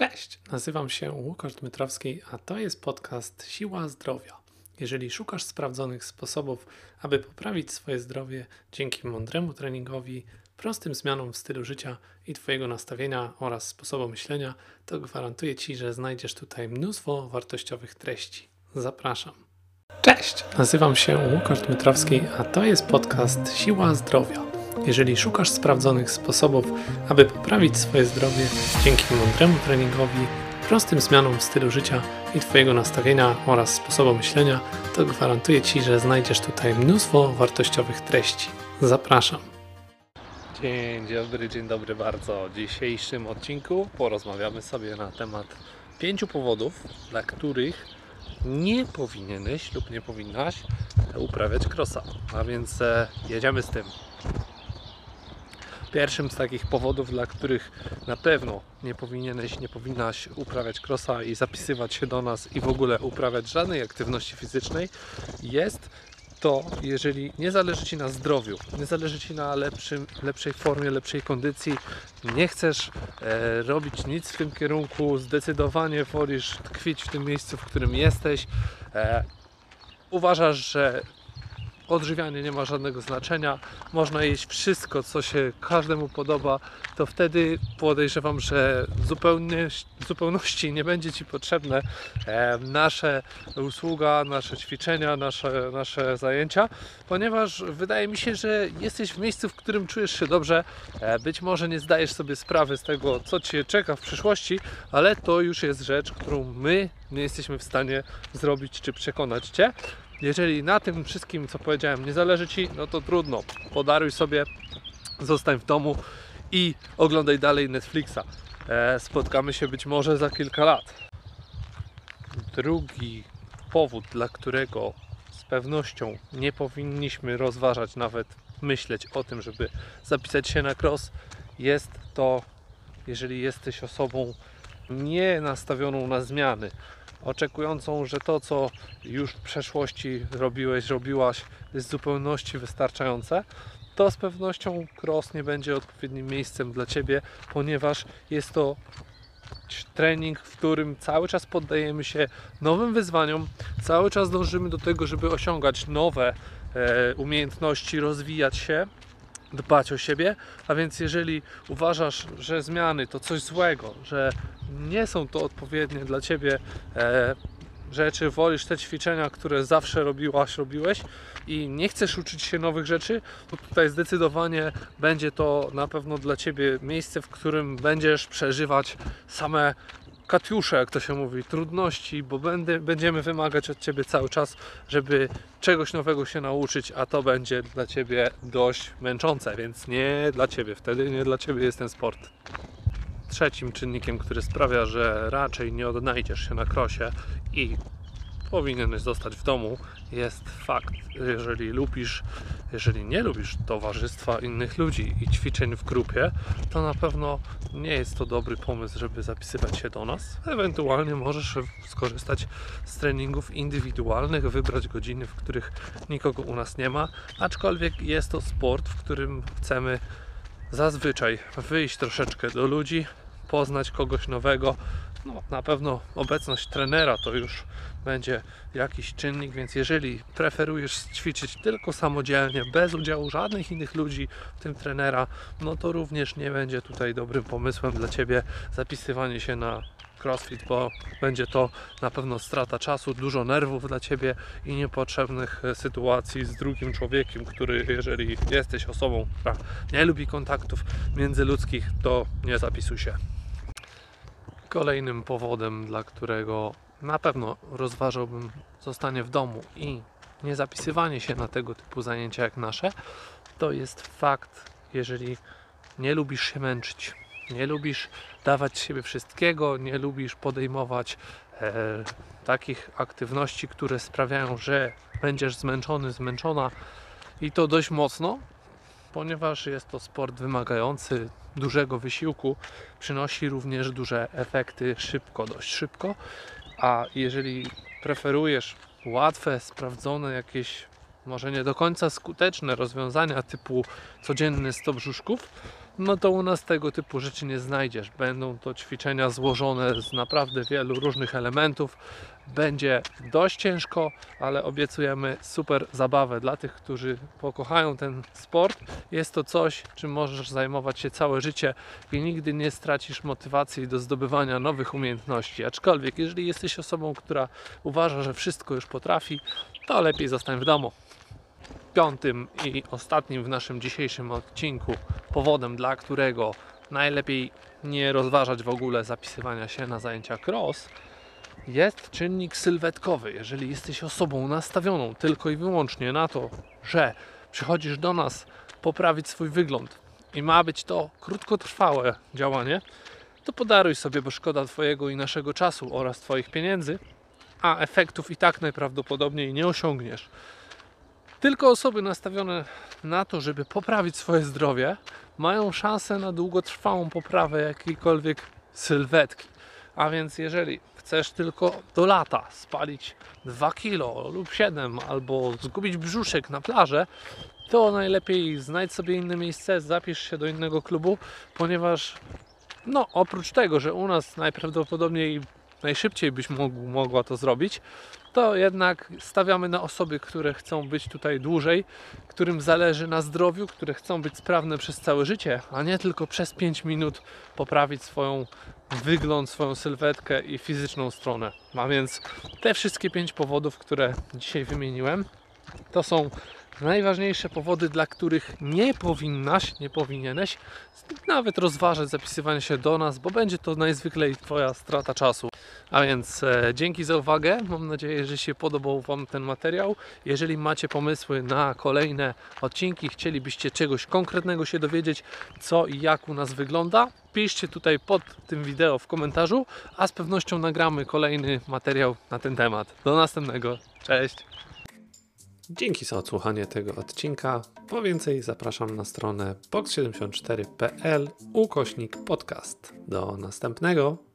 Cześć, nazywam się Łukasz Dmytrowski, a to jest podcast Siła Zdrowia. Jeżeli szukasz sprawdzonych sposobów, aby poprawić swoje zdrowie dzięki mądremu treningowi, prostym zmianom w stylu życia i Twojego nastawienia oraz sposobu myślenia, to gwarantuję Ci, że znajdziesz tutaj mnóstwo wartościowych treści. Zapraszam. Cześć, nazywam się Łukasz Dmytrowski, a to jest podcast Siła Zdrowia. Jeżeli szukasz sprawdzonych sposobów, aby poprawić swoje zdrowie dzięki mądremu treningowi, prostym zmianom w stylu życia i Twojego nastawienia oraz sposobu myślenia, to gwarantuję Ci, że znajdziesz tutaj mnóstwo wartościowych treści. Zapraszam. Dzień dobry, dzień dobry bardzo. W dzisiejszym odcinku porozmawiamy sobie na temat pięciu powodów, dla których nie powinieneś lub nie powinnaś uprawiać krosa. A więc e, jedziemy z tym. Pierwszym z takich powodów, dla których na pewno nie powinieneś, nie powinnaś uprawiać krosa i zapisywać się do nas i w ogóle uprawiać żadnej aktywności fizycznej, jest to, jeżeli nie zależy Ci na zdrowiu, nie zależy Ci na lepszym, lepszej formie, lepszej kondycji, nie chcesz e, robić nic w tym kierunku, zdecydowanie wolisz tkwić w tym miejscu, w którym jesteś, e, uważasz, że odżywianie nie ma żadnego znaczenia, można jeść wszystko, co się każdemu podoba, to wtedy podejrzewam, że w zupełności nie będzie Ci potrzebne e, nasze usługa, nasze ćwiczenia, nasze, nasze zajęcia, ponieważ wydaje mi się, że jesteś w miejscu, w którym czujesz się dobrze. E, być może nie zdajesz sobie sprawy z tego, co Cię czeka w przyszłości, ale to już jest rzecz, którą my nie jesteśmy w stanie zrobić czy przekonać Cię. Jeżeli na tym wszystkim, co powiedziałem, nie zależy Ci, no to trudno. Podaruj sobie, zostań w domu i oglądaj dalej Netflixa. E, spotkamy się być może za kilka lat. Drugi powód, dla którego z pewnością nie powinniśmy rozważać, nawet myśleć o tym, żeby zapisać się na cross, jest to, jeżeli jesteś osobą nie nastawioną na zmiany, oczekującą, że to, co już w przeszłości robiłeś, robiłaś, jest w zupełności wystarczające, to z pewnością cross nie będzie odpowiednim miejscem dla Ciebie, ponieważ jest to trening, w którym cały czas poddajemy się nowym wyzwaniom, cały czas dążymy do tego, żeby osiągać nowe e, umiejętności, rozwijać się, dbać o siebie. A więc, jeżeli uważasz, że zmiany to coś złego, że nie są to odpowiednie dla ciebie e, rzeczy, wolisz te ćwiczenia, które zawsze robiłaś, robiłeś i nie chcesz uczyć się nowych rzeczy, to tutaj zdecydowanie będzie to na pewno dla Ciebie miejsce, w którym będziesz przeżywać same katiusze, jak to się mówi, trudności, bo będę, będziemy wymagać od Ciebie cały czas, żeby czegoś nowego się nauczyć, a to będzie dla Ciebie dość męczące, więc nie dla Ciebie, wtedy nie dla Ciebie jest ten sport. Trzecim czynnikiem, który sprawia, że raczej nie odnajdziesz się na krosie i powinieneś zostać w domu, jest fakt, jeżeli lubisz, jeżeli nie lubisz towarzystwa innych ludzi i ćwiczeń w grupie, to na pewno nie jest to dobry pomysł, żeby zapisywać się do nas. Ewentualnie możesz skorzystać z treningów indywidualnych, wybrać godziny, w których nikogo u nas nie ma, aczkolwiek jest to sport, w którym chcemy zazwyczaj wyjść troszeczkę do ludzi, poznać kogoś nowego. No, na pewno obecność trenera to już będzie jakiś czynnik, więc jeżeli preferujesz ćwiczyć tylko samodzielnie, bez udziału żadnych innych ludzi, w tym trenera, no to również nie będzie tutaj dobrym pomysłem dla Ciebie zapisywanie się na crossfit, bo będzie to na pewno strata czasu, dużo nerwów dla Ciebie i niepotrzebnych e, sytuacji z drugim człowiekiem, który jeżeli jesteś osobą, która nie lubi kontaktów międzyludzkich, to nie zapisuj się. Kolejnym powodem, dla którego na pewno rozważałbym zostanie w domu i nie zapisywanie się na tego typu zajęcia jak nasze, to jest fakt, jeżeli nie lubisz się męczyć, nie lubisz dawać siebie wszystkiego, nie lubisz podejmować e, takich aktywności, które sprawiają, że będziesz zmęczony, zmęczona i to dość mocno, ponieważ jest to sport wymagający dużego wysiłku, przynosi również duże efekty szybko, dość szybko. A jeżeli preferujesz łatwe, sprawdzone jakieś może nie do końca skuteczne rozwiązania typu codzienny stop brzuszków, no to u nas tego typu rzeczy nie znajdziesz. Będą to ćwiczenia złożone z naprawdę wielu różnych elementów. Będzie dość ciężko, ale obiecujemy super zabawę dla tych, którzy pokochają ten sport. Jest to coś, czym możesz zajmować się całe życie i nigdy nie stracisz motywacji do zdobywania nowych umiejętności. Aczkolwiek, jeżeli jesteś osobą, która uważa, że wszystko już potrafi, to lepiej zostań w domu piątym i ostatnim w naszym dzisiejszym odcinku powodem, dla którego najlepiej nie rozważać w ogóle zapisywania się na zajęcia cross, jest czynnik sylwetkowy. Jeżeli jesteś osobą nastawioną tylko i wyłącznie na to, że przychodzisz do nas poprawić swój wygląd i ma być to krótkotrwałe działanie, to podaruj sobie, bo szkoda Twojego i naszego czasu oraz Twoich pieniędzy, a efektów i tak najprawdopodobniej nie osiągniesz. Tylko osoby nastawione na to, żeby poprawić swoje zdrowie, mają szansę na długotrwałą poprawę jakiejkolwiek sylwetki. A więc jeżeli chcesz tylko do lata spalić 2 kg lub 7 albo zgubić brzuszek na plażę, to najlepiej znajdź sobie inne miejsce, zapisz się do innego klubu, ponieważ no oprócz tego, że u nas najprawdopodobniej najszybciej byś mógł, mogła to zrobić, to jednak stawiamy na osoby, które chcą być tutaj dłużej, którym zależy na zdrowiu, które chcą być sprawne przez całe życie, a nie tylko przez 5 minut poprawić swoją wygląd, swoją sylwetkę i fizyczną stronę. A więc te wszystkie 5 powodów, które dzisiaj wymieniłem, to są najważniejsze powody, dla których nie powinnaś, nie powinieneś nawet rozważać zapisywania się do nas, bo będzie to najzwyklej Twoja strata czasu. A więc e, dzięki za uwagę. Mam nadzieję, że się podobał Wam ten materiał. Jeżeli macie pomysły na kolejne odcinki, chcielibyście czegoś konkretnego się dowiedzieć, co i jak u nas wygląda, piszcie tutaj pod tym wideo w komentarzu, a z pewnością nagramy kolejny materiał na ten temat. Do następnego. Cześć! Dzięki za odsłuchanie tego odcinka. Po więcej zapraszam na stronę box74.pl ukośnik podcast. Do następnego.